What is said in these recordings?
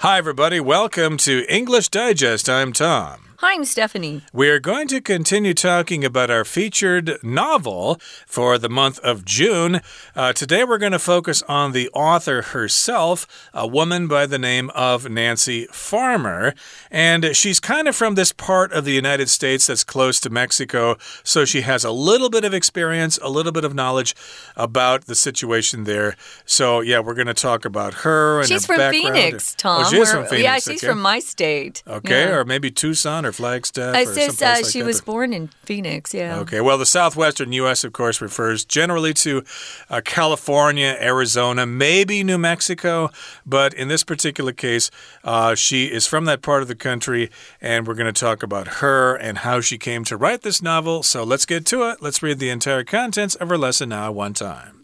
Hi, everybody. Welcome to English Digest. I'm Tom. Hi, I'm Stephanie. We're going to continue talking about our featured novel for the month of June. Uh, today, we're going to focus on the author herself, a woman by the name of Nancy Farmer. And she's kind of from this part of the United States that's close to Mexico. So she has a little bit of experience, a little bit of knowledge about the situation there. So, yeah, we're going to talk about her and she's her from background. Phoenix, Tom. Oh, she from Phoenix. Yeah, she's okay. from my state. Okay, Yeah. or maybe Tucson or Flagstaff. It or says uh, like she that, was born in Phoenix. Yeah. Okay, well, the southwestern U.S., of course, refers generally to uh, California, Arizona, maybe New Mexico, but in this particular case, uh, she is from that part of the country, and we're going to talk about her and how she came to write this novel. So let's get to it. Let's read the entire contents of her lesson now, one time.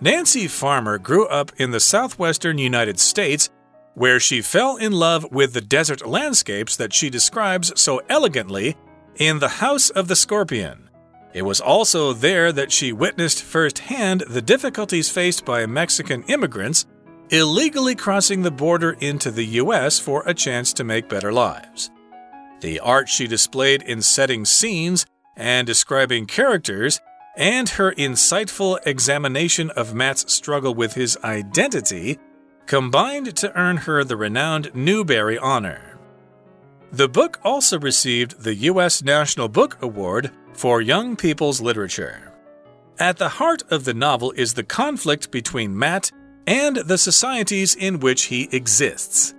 Nancy Farmer grew up in the southwestern United States where she fell in love with the desert landscapes that she describes so elegantly in The House of the Scorpion. It was also there that she witnessed firsthand the difficulties faced by Mexican immigrants illegally crossing the border into the U.S. for a chance to make better lives. The art she displayed in setting scenes and describing characters, and her insightful examination of Matt's struggle with his identity combined to earn her the renowned Newbery Honor. The book also received the U.S. National Book Award for Young People's Literature. At the heart of the novel is the conflict between Matt and the societies in which he exists.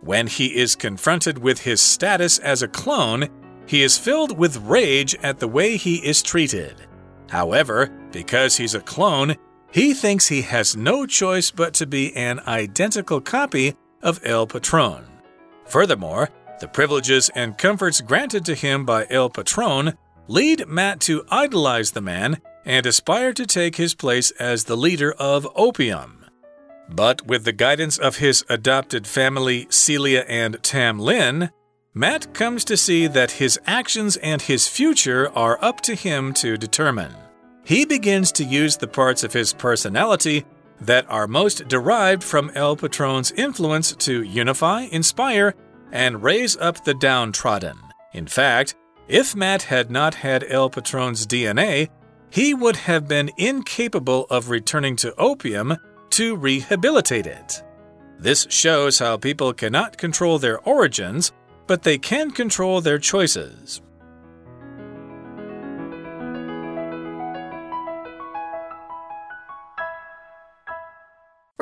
When he is confronted with his status as a clone, he is filled with rage at the way he is treated. However, because he's a clone, he thinks he has no choice but to be an identical copy of El Patron. Furthermore, the privileges and comforts granted to him by El Patron lead Matt to idolize the man and aspire to take his place as the leader of Opium. But with the guidance of his adopted family, Celia and Tam Lin, Matt comes to see that his actions and his future are up to him to determine. He begins to use the parts of his personality that are most derived from El Patron's influence to unify, inspire, and raise up the downtrodden. In fact, if Matt had not had El Patron's DNA, he would have been incapable of returning to opium to rehabilitate it. This shows how people cannot control their origins, but they can control their choices.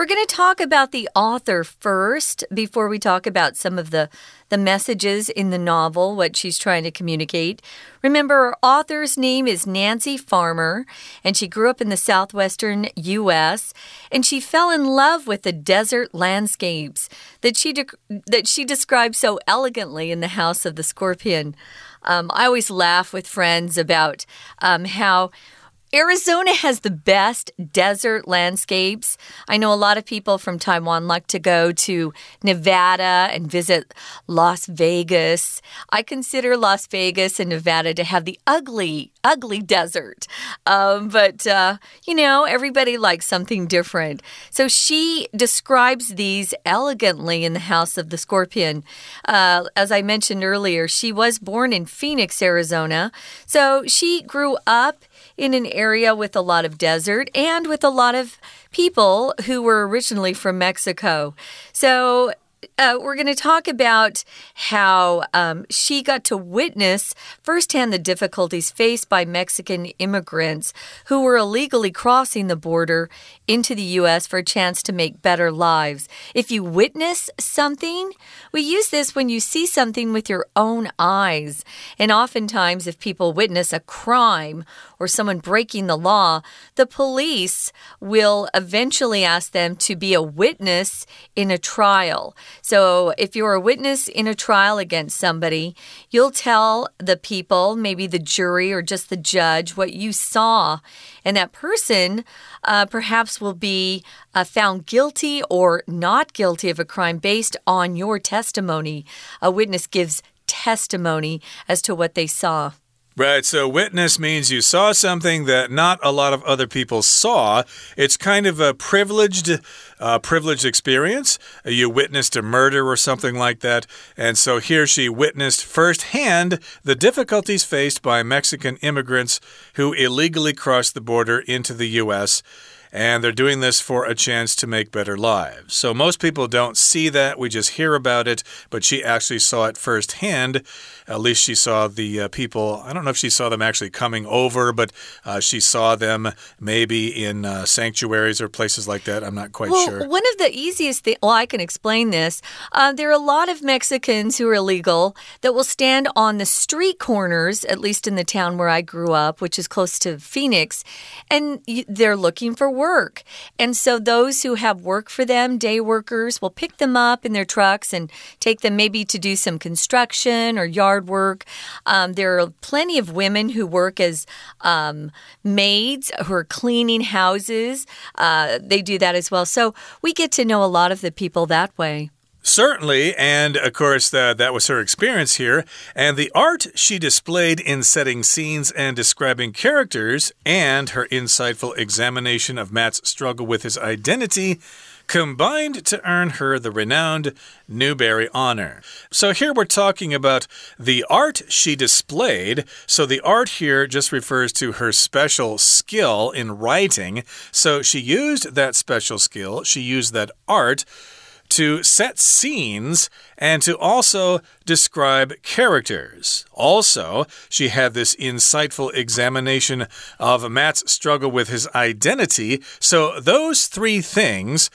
We're going to talk about the author first before we talk about some of the, the messages in the novel, what she's trying to communicate. Remember, our author's name is Nancy Farmer, and she grew up in the southwestern U.S., and she fell in love with the desert landscapes that she, that she described so elegantly in The House of the Scorpion. Um, I always laugh with friends about um, how. Arizona has the best desert landscapes. I know a lot of people from Taiwan like to go to Nevada and visit Las Vegas. I consider Las Vegas and Nevada to have the ugly, ugly desert. Um, but, uh, you know, everybody likes something different. So she describes these elegantly in The House of the Scorpion. Uh, as I mentioned earlier, she was born in Phoenix, Arizona. So she grew up in an area with a lot of desert and with a lot of people who were originally from Mexico. So uh, we're going to talk about how um, she got to witness firsthand the difficulties faced by Mexican immigrants who were illegally crossing the border into the U.S. for a chance to make better lives. If you witness something, we use this when you see something with your own eyes. And oftentimes, if people witness a crime or someone breaking the law, the police will eventually ask them to be a witness in a trial. So, if you're a witness in a trial against somebody, you'll tell the people, maybe the jury or just the judge, what you saw. And that person uh, perhaps will be uh, found guilty or not guilty of a crime based on your testimony. A witness gives testimony as to what they saw. Right. So witness means you saw something that not a lot of other people saw. It's kind of a privileged, uh, privileged experience. You witnessed a murder or something like that. And so here she witnessed firsthand the difficulties faced by Mexican immigrants who illegally crossed the border into the U.S and they're doing this for a chance to make better lives. So most people don't see that, we just hear about it, but she actually saw it firsthand. At least she saw the uh, people. I don't know if she saw them actually coming over, but uh, she saw them maybe in uh, sanctuaries or places like that. I'm not quite well, sure. One of the easiest things, well, I can explain this. Uh, there are a lot of Mexicans who are illegal that will stand on the street corners, at least in the town where I grew up, which is close to Phoenix, and they're looking for work. And so those who have work for them, day workers, will pick them up in their trucks and take them maybe to do some construction or yard work. Um, there are plenty of women who work as um, maids who are cleaning houses. Uh, they do that as well. So we get to know a lot of the people that way. Certainly, and of course, uh, that was her experience here. And the art she displayed in setting scenes and describing characters, and her insightful examination of Matt's struggle with his identity combined to earn her the renowned Newbery Honor. So here we're talking about the art she displayed. So the art here just refers to her special skill in writing. So she used that special skill, she used that art to set scenes and to also describe characters. Also, she had this insightful examination of Matt's struggle with his identity. So, those three things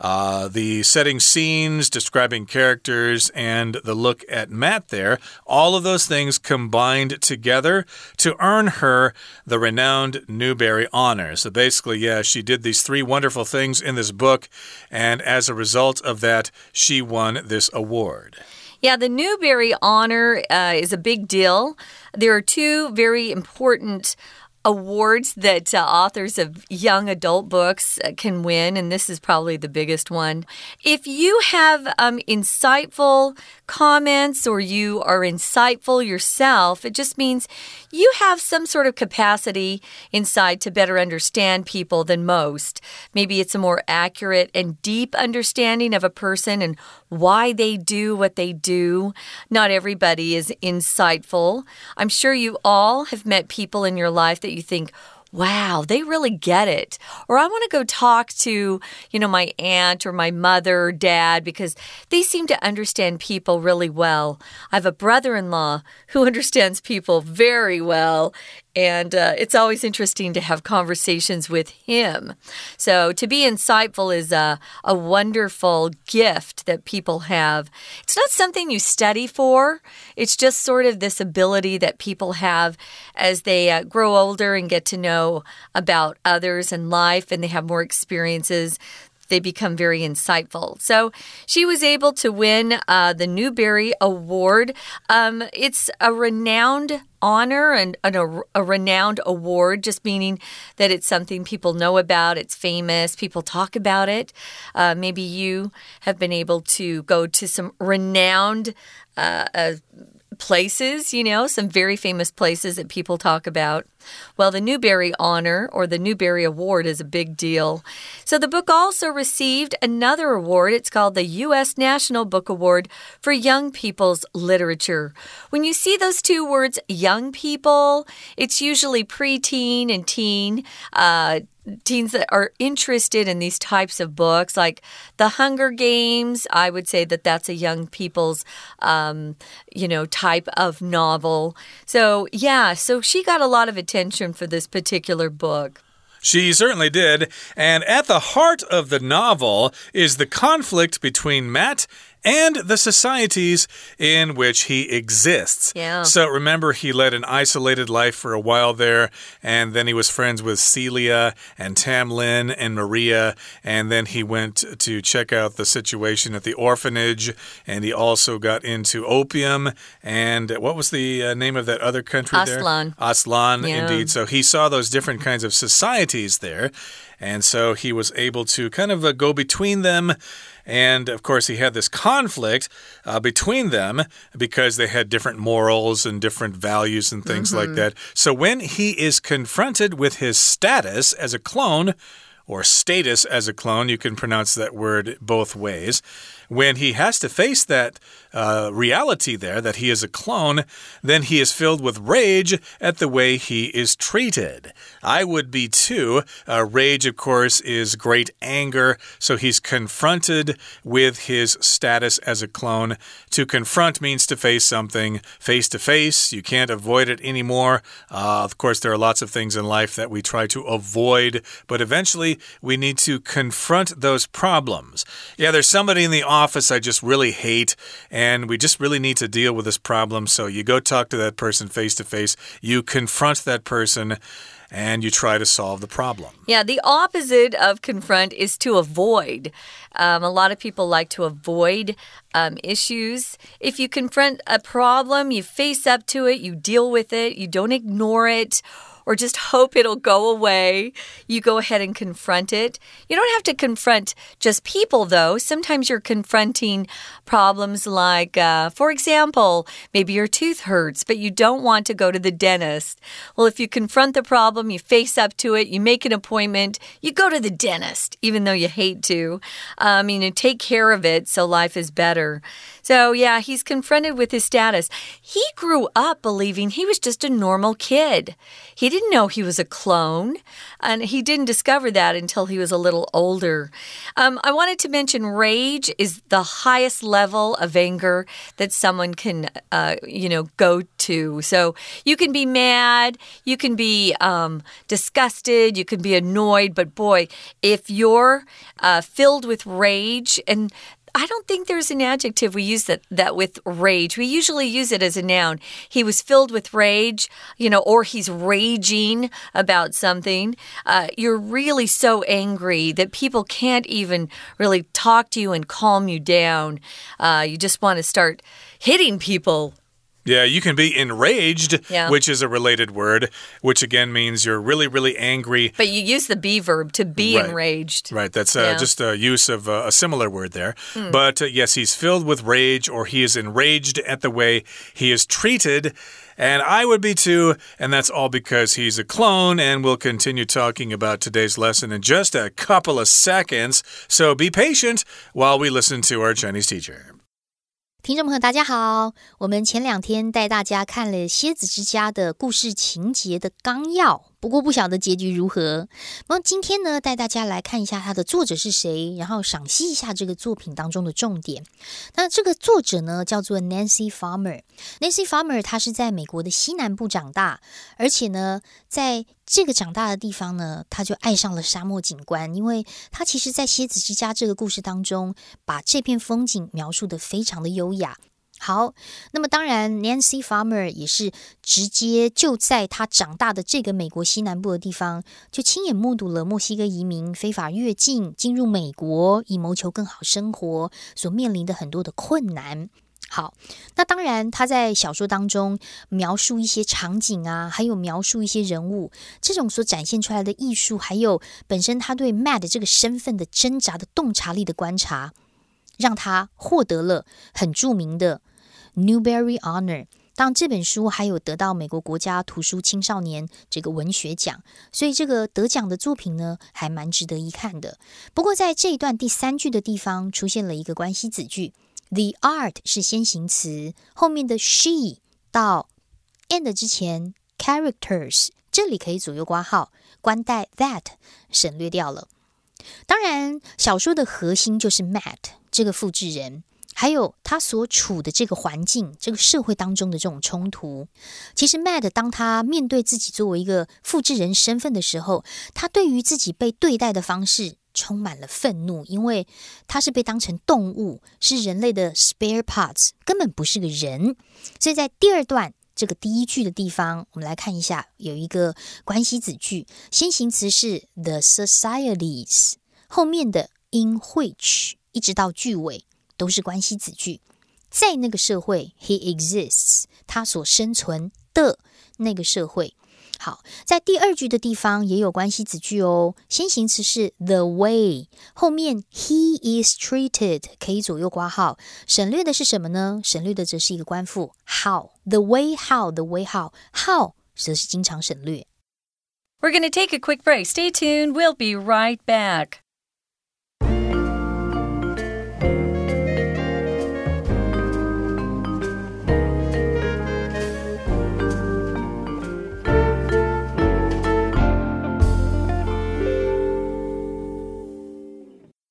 uh, the setting scenes, describing characters, and the look at Matt there, all of those things combined together to earn her the renowned Newbery Honor. So basically, yeah, she did these three wonderful things in this book, and as a result of that, she won this award. Yeah, the Newbery Honor uh, is a big deal. There are two very important awards that uh, authors of young adult books uh, can win, and this is probably the biggest one. If you have um, insightful comments or you are insightful yourself, it just means you have some sort of capacity inside to better understand people than most. Maybe it's a more accurate and deep understanding of a person and why they do what they do. Not everybody is insightful. I'm sure you all have met people in your life that you think, wow, they really get it. Or I want to go talk to, you know, my aunt or my mother or dad because they seem to understand people really well. I have a brother in law who understands people very well. And uh, it's always interesting to have conversations with him. So, to be insightful is a, a wonderful gift that people have. It's not something you study for, it's just sort of this ability that people have as they uh, grow older and get to know about others and life, and they have more experiences they become very insightful. So she was able to win uh, the Newbery Award. Um, it's a renowned honor and, a, a, renowned award, just meaning that it's something people know about, it's famous, people talk about it. Uh, maybe you have been able to go to some renowned. Uh, uh, places, you know, some very famous places that people talk about. Well, the Newbery Honor or the Newbery Award is a big deal. So the book also received another award. It's called the U.S. National Book Award for Young People's Literature. When you see those two words, young people, it's usually preteen and teen. Uh, teens that are interested in these types of books, like The Hunger Games. I would say that that's a young people's, um, you know, type of novel. So, yeah, so she got a lot of attention for this particular book. She certainly did. And at the heart of the novel is the conflict between Matt and the societies in which he exists. Yeah. So remember, he led an isolated life for a while there, and then he was friends with Celia and Tamlin and Maria, and then he went to check out the situation at the orphanage, and he also got into opium. And what was the uh, name of that other country Aztlan. there? Aztlan, yeah. indeed. So he saw those different kinds of societies there. And so he was able to kind of uh, go between them And of course, he had this conflict uh, between them because they had different morals and different values and things mm -hmm. like mm-hmm. that. So when he is confronted with his status as a clone, or status as a clone, you can pronounce that word both ways when he has to face that uh, reality there, that he is a clone, then he is filled with rage at the way he is treated. I would be too. Uh, rage, of course, is great anger. So he's confronted with his status as a clone. To confront means to face something face to face. You can't avoid it anymore. Uh, of course, there are lots of things in life that we try to avoid, but eventually we need to confront those problems. Yeah, there's somebody in the office office I just really hate, and we just really need to deal with this problem. So you go talk to that person face to face, you confront that person and you try to solve the problem. Yeah, the opposite of confront is to avoid. Um, a lot of people like to avoid um, issues. If you confront a problem, you face up to it, you deal with it, you don't ignore it or just hope it'll go away, you go ahead and confront it. You don't have to confront just people, though. Sometimes you're confronting problems like, uh, for example, maybe your tooth hurts, but you don't want to go to the dentist. Well, if you confront the problem, you face up to it, you make an appointment, you go to the dentist, even though you hate to. Um, you know, take care of it so life is better. So, yeah, he's confronted with his status. He grew up believing he was just a normal kid. He didn't know he was a clone, and he didn't discover that until he was a little older. Um, I wanted to mention rage is the highest level of anger that someone can, uh, you know, go to. So you can be mad, you can be um, disgusted, you can be annoyed, but boy, if you're uh, filled with rage, and I don't think there's an adjective we use that that with rage. We usually use it as a noun. He was filled with rage, you know, or he's raging about something. Uh, you're really so angry that people can't even really talk to you and calm you down. Uh, you just want to start hitting people yeah, you can be enraged, yeah. which is a related word, which again means you're really, really angry. But you use the be verb to be right. enraged. Right, that's uh, yeah. just a use of uh, a similar word there. Mm. But uh, yes, he's filled with rage or he is enraged at the way he is treated. And I would be too, and that's all because he's a clone. And we'll continue talking about today's lesson in just a couple of seconds. So be patient while we listen to our Chinese teacher. 听众朋友，大家好！我们前两天带大家看了《蝎子之家》的故事情节的纲要。不过不晓得结局如何。那今天呢，带大家来看一下它的作者是谁，然后赏析一下这个作品当中的重点。那这个作者呢，叫做 Nancy Farmer。Nancy Farmer 她是在美国的西南部长大，而且呢，在这个长大的地方呢，他就爱上了沙漠景观，因为他其实，在《蝎子之家》这个故事当中，把这片风景描述的非常的优雅。好，那么当然，Nancy Farmer 也是直接就在他长大的这个美国西南部的地方，就亲眼目睹了墨西哥移民非法越境进入美国，以谋求更好生活所面临的很多的困难。好，那当然，他在小说当中描述一些场景啊，还有描述一些人物，这种所展现出来的艺术，还有本身他对 Mad 这个身份的挣扎的洞察力的观察，让他获得了很著名的。Newberry Honor，当这本书还有得到美国国家图书青少年这个文学奖，所以这个得奖的作品呢，还蛮值得一看的。不过在这一段第三句的地方出现了一个关系子句，the art 是先行词，后面的 she 到 and 之前 characters 这里可以左右挂号，关带 that 省略掉了。当然，小说的核心就是 Matt 这个复制人。还有他所处的这个环境，这个社会当中的这种冲突，其实 Mad 当他面对自己作为一个复制人身份的时候，他对于自己被对待的方式充满了愤怒，因为他是被当成动物，是人类的 spare parts，根本不是个人。所以在第二段这个第一句的地方，我们来看一下，有一个关系子句，先行词是 the societies，后面的 in which 一直到句尾。都是关系子句，在那个社会，he exists，他所生存的那个社会。 好，在第二句的地方也有关系子句哦。先行词是 the way，后面 he is treated 可以左右挂号。省略的是什么呢？省略的则是一个官复 how。the way how the way how how 则是经常省略。We're going to take a quick break. Stay tuned. We'll be right back.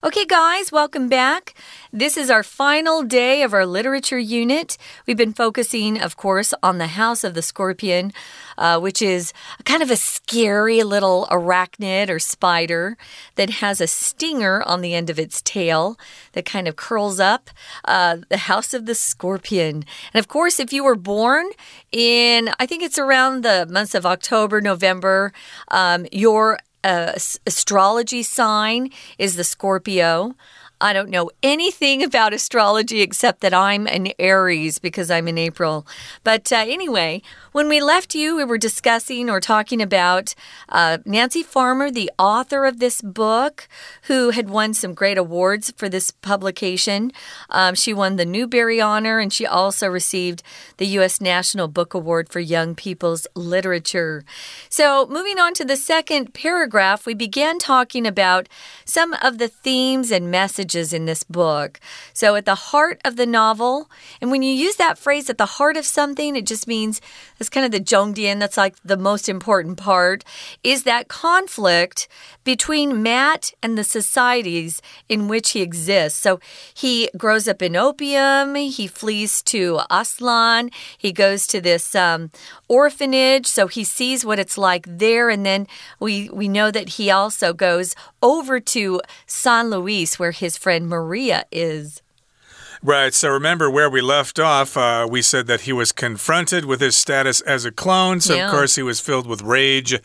Okay, guys, welcome back. This is our final day of our literature unit. We've been focusing, of course, on the House of the Scorpion, uh, which is kind of a scary little arachnid or spider that has a stinger on the end of its tail that kind of curls up. Uh, the House of the Scorpion. And of course, if you were born in, I think it's around the months of October, November, um, your uh, astrology sign is the Scorpio. I don't know anything about astrology except that I'm an Aries because I'm in April. But uh, anyway, when we left you, we were discussing or talking about uh, Nancy Farmer, the author of this book, who had won some great awards for this publication. Um, she won the Newbery Honor and she also received the U.S. National Book Award for Young People's Literature. So, moving on to the second paragraph, we began talking about some of the themes and messages messages in this book. So, at the heart of the novel, and when you use that phrase at the heart of something, it just means it's kind of the zhongdian, that's like the most important part, is that conflict between Matt and the societies in which he exists. So, he grows up in opium, he flees to Aztlan, he goes to this um, orphanage, so he sees what it's like there, and then we, we know that he also goes over to San Luis, where his friend Maria is. Right. So remember where we left off, uh, we said that he was confronted with his status as a clone. So, yeah. of course, he was filled with rage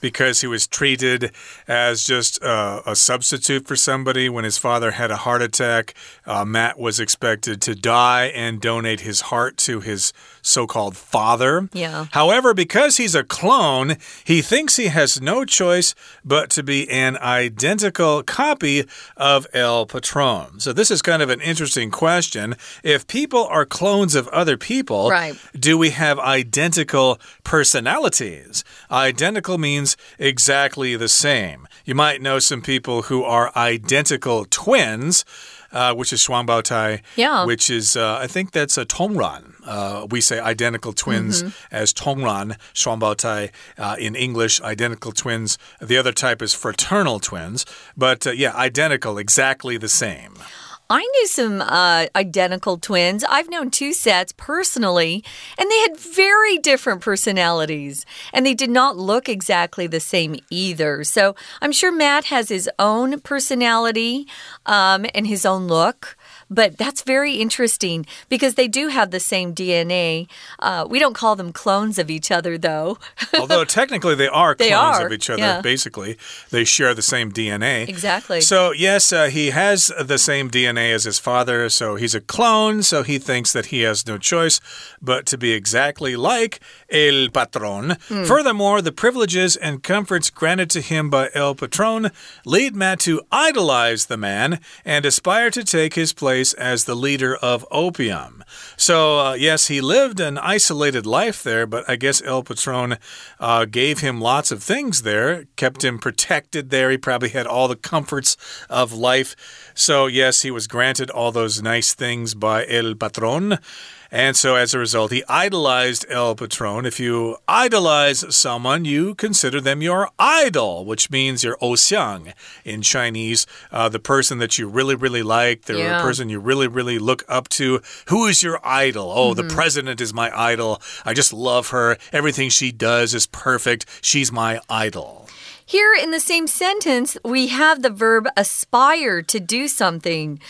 because he was treated as just uh, a substitute for somebody. When his father had a heart attack, uh, Matt was expected to die and donate his heart to his so called father. Yeah. However, because he's a clone, he thinks he has no choice but to be an identical copy of El Patron. So, this is kind of an interesting question. If people are clones of other people, right. do we have identical personalities? Identical means exactly the same. You might know some people who are identical twins. Uh, which is Shuangbao Tai. Yeah. Which is, uh, I think that's a Tongran. Uh, we say identical twins mm -hmm. as Tongran, Tai. Uh, in English, identical twins. The other type is fraternal twins. But uh, yeah, identical, exactly the same. I knew some uh, identical twins. I've known two sets personally, and they had very different personalities, and they did not look exactly the same either. So I'm sure Matt has his own personality um, and his own look. But that's very interesting because they do have the same DNA. Uh, we don't call them clones of each other, though. Although technically they are they clones are. of each other, yeah. basically. They share the same DNA. Exactly. So, yes, uh, he has the same DNA as his father, so he's a clone, so he thinks that he has no choice but to be exactly like El Patron. Mm. Furthermore, the privileges and comforts granted to him by El Patron lead Matt to idolize the man and aspire to take his place place as the leader of opium. So, uh, yes, he lived an isolated life there, but I guess El Patron uh, gave him lots of things there, kept him protected there. He probably had all the comforts of life. So, yes, he was granted all those nice things by El Patron. And so as a result, he idolized El Patron. If you idolize someone, you consider them your idol, which means your xiang in Chinese, uh, the person that you really, really like, the yeah. person you really, really look up to. Who is your idol? Oh, mm -hmm. the mm-hmm. president is my idol. I just love her. Everything she does is perfect. She's my idol. Here in the same sentence, we have the verb aspire to do something.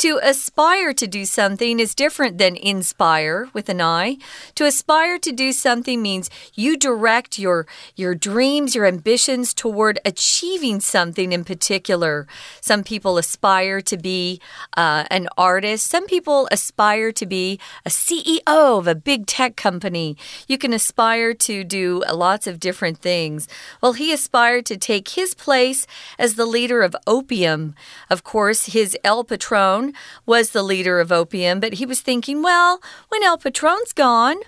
To aspire to do something is different than inspire with an I. To aspire to do something means you direct your, your dreams, your ambitions toward achieving something in particular. Some people aspire to be uh, an artist, some people aspire to be a CEO of a big tech company. You can aspire to do lots of different things. Well, he aspired to take his place as the leader of opium. Of course, his El Patron was the leader of opium, but he was thinking, well, when El Patron's gone,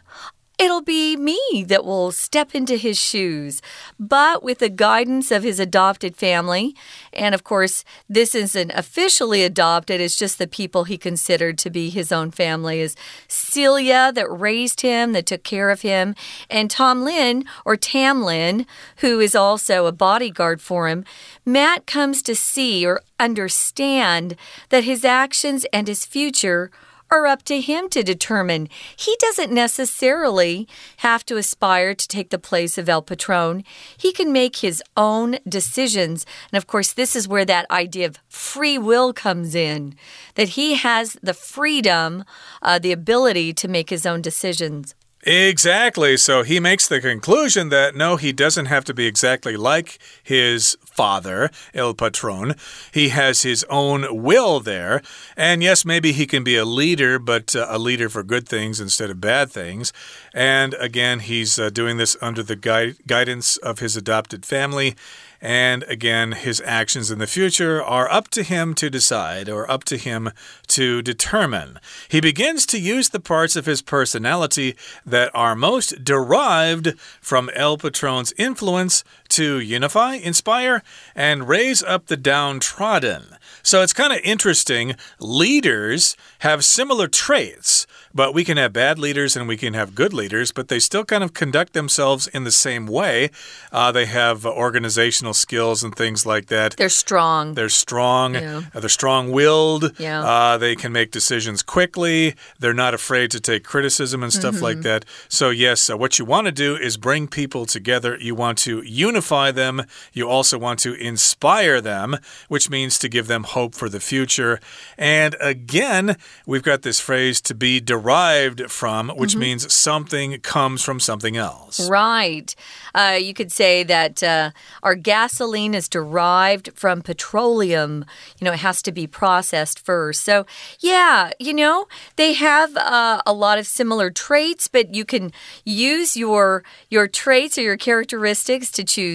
it'll be me that will step into his shoes. But with the guidance of his adopted family, and of course, this isn't officially adopted, it's just the people he considered to be his own family is Celia that raised him, that took care of him, and Tom Lin or Tam Lin, who is also a bodyguard for him. Matt comes to see or understand that his actions and his future are up to him to determine. He doesn't necessarily have to aspire to take the place of El Patron. He can make his own decisions. And of course, this is where that idea of free will comes in that he has the freedom, uh, the ability to make his own decisions. Exactly. So he makes the conclusion that no, he doesn't have to be exactly like his father, El Patron. He has his own will there. And yes, maybe he can be a leader, but uh, a leader for good things instead of bad things. And again, he's uh, doing this under the gui guidance of his adopted family. And again, his actions in the future are up to him to decide or up to him to determine. He begins to use the parts of his personality that are most derived from El Patron's influence to unify, inspire, and raise up the downtrodden. So it's kind of interesting. Leaders have similar traits. But we can have bad leaders and we can have good leaders, but they still kind of conduct themselves in the same way. Uh, they have organizational skills and things like that. They're strong. They're strong. Yeah. Uh, they're strong willed. Yeah. Uh, they can make decisions quickly. They're not afraid to take criticism and stuff mm -hmm. like mm-hmm. that. So, yes, uh, what you want to do is bring people together. You want to unify them. You also want to inspire them, which means to give them hope for the future. And again, we've got this phrase to be derived from, which mm -hmm. means something comes from something else. Right. Uh, you could say that uh, our gasoline is derived from petroleum. You know, it has to be processed first. So, yeah, you know, they have uh, a lot of similar traits, but you can use your your traits or your characteristics to choose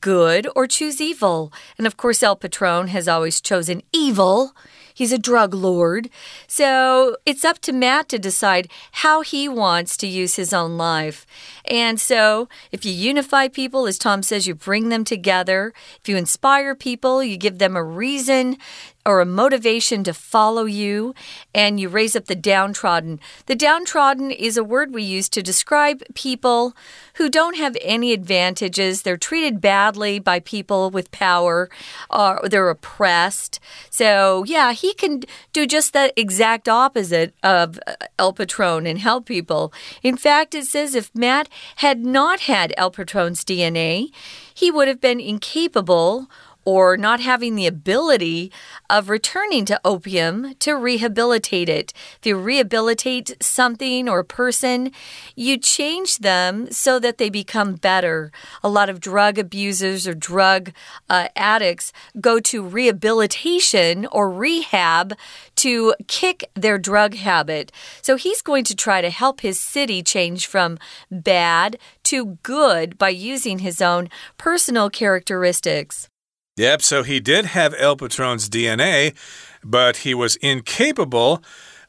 good or choose evil. And of course, El Patron has always chosen evil. He's a drug lord. So it's up to Matt to decide how he wants to use his own life. And so if you unify people, as Tom says, you bring them together. If you inspire people, you give them a reason or a motivation to follow you, and you raise up the downtrodden. The downtrodden is a word we use to describe people who don't have any advantages. They're treated badly by people with power, or they're oppressed. So, yeah, he can do just the exact opposite of uh, El Patron and help people. In fact, it says if Matt had not had El Patron's DNA, he would have been incapable or not having the ability of returning to opium to rehabilitate it. If you rehabilitate something or a person, you change them so that they become better. A lot of drug abusers or drug uh, addicts go to rehabilitation or rehab to kick their drug habit. So he's going to try to help his city change from bad to good by using his own personal characteristics. Yep, so he did have El Patron's DNA, but he was incapable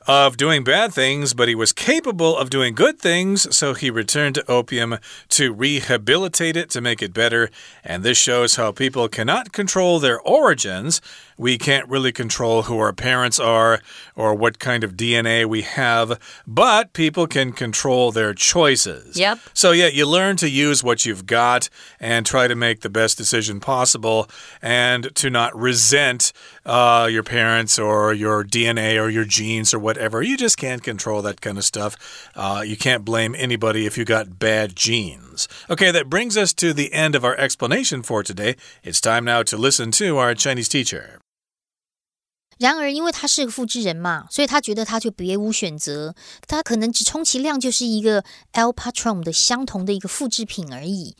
of doing bad things, but he was capable of doing good things, so he returned to opium to rehabilitate it, to make it better. And this shows how people cannot control their origins. We can't really control who our parents are or what kind of DNA we have, but people can control their choices. Yep. So, yeah, you learn to use what you've got and try to make the best decision possible and to not resent uh, your parents or your DNA or your genes or whatever. You just can't control that kind of stuff. Uh, you can't blame anybody if you got bad genes. Okay, that brings us to the end of our explanation for today. It's time now to listen to our Chinese teacher. 然而，因为他是个复制人嘛，所以他觉得他就别无选择，他可能只充其量就是一个 L Patron 的相同的一个复制品而已。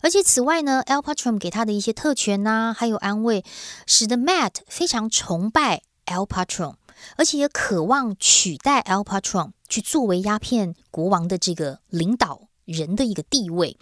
而且此外呢，L Patron 给他的一些特权呐，还有安慰，使得 Matt 非常崇拜 L Patron，而且也渴望取代 L Patron 去作为鸦片国王的这个领导人的一个地位。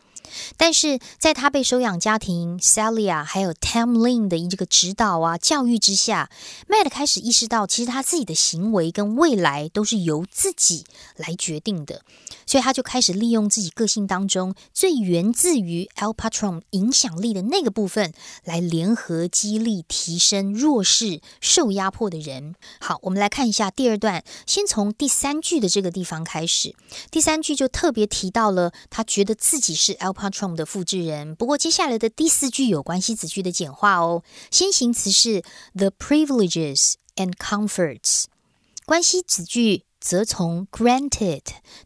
但是在他被收养家庭 Celia 还有 Tam Lin 的这个指导啊教育之下，Matt 开始意识到，其实他自己的行为跟未来都是由自己来决定的。所以他就开始利用自己个性当中最源自于 Al Patron 影响力的那个部分，来联合激励提升弱势受压迫的人。好，我们来看一下第二段，先从第三句的这个地方开始。第三句就特别提到了他觉得自己是 Al Patron 的复制人。不过接下来的第四句有关系子句的简化哦，先行词是 the privileges and comforts，关系子句。则从 granted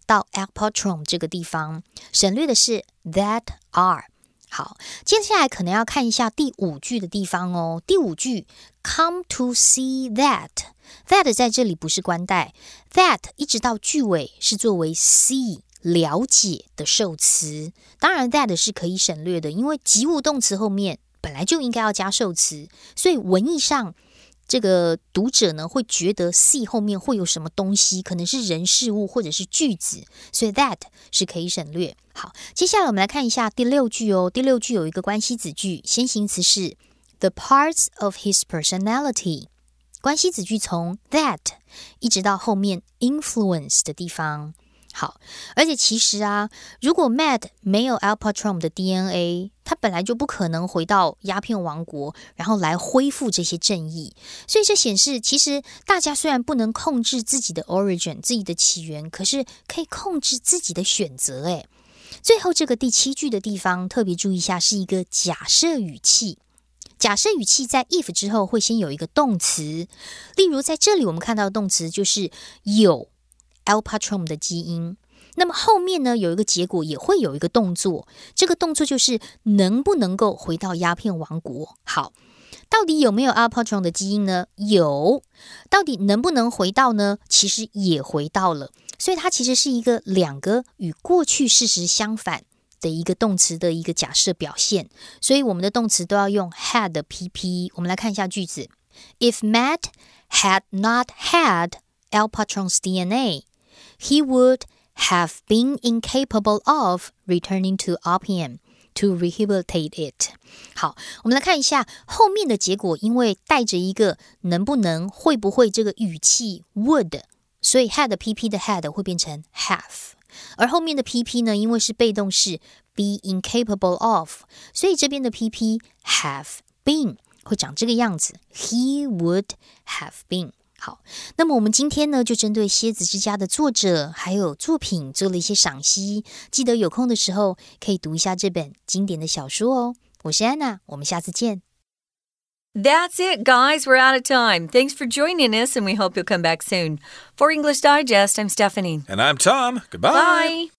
到 apotron 这个地方省略的是 that are。好，接下来可能要看一下第五句的地方哦。第五句 come to see that，that 在这里不是关代，that 一直到句尾是作为 see 了解的受词。当然 that 是可以省略的，因为及物动词后面本来就应该要加受词，所以文意上。这个读者呢会觉得 see 后面会有什么东西，可能是人事物或者是句子，所以 that 是可以省略。好，接下来我们来看一下第六句哦。第六句有一个关系子句，先行词是 the parts of his personality，关系子句从 that 一直到后面 influence 的地方。好，而且其实啊，如果 Mad 没有 Al Patron 的 DNA，他本来就不可能回到鸦片王国，然后来恢复这些正义。所以这显示，其实大家虽然不能控制自己的 origin 自己的起源，可是可以控制自己的选择。诶，最后这个第七句的地方特别注意一下，是一个假设语气。假设语气在 if 之后会先有一个动词，例如在这里我们看到的动词就是有。Al Patron 的基因，那么后面呢有一个结果也会有一个动作，这个动作就是能不能够回到鸦片王国？好，到底有没有 Al Patron 的基因呢？有，到底能不能回到呢？其实也回到了，所以它其实是一个两个与过去事实相反的一个动词的一个假设表现，所以我们的动词都要用 had PP。我们来看一下句子：If Matt had not had Al Patron's DNA。he would have been incapable of returning to opium to rehabilitate it。好，我们来看一下后面的结果，因为带着一个能不能、会不会这个语气 would，所以 had PP 的 had 会变成 have，而后面的 PP 呢，因为是被动式 be incapable of，所以这边的 PP have been 会长这个样子，he would have been。 好，那么我们今天呢，就针对《蝎子之家》的作者还有作品做了一些赏析。记得有空的时候可以读一下这本经典的小说哦。我是安娜，我们下次见。That's it, guys. We're out of time. Thanks for joining us, and we hope you'll come back soon. For English Digest, I'm Stephanie. And I'm Tom. Goodbye. Bye.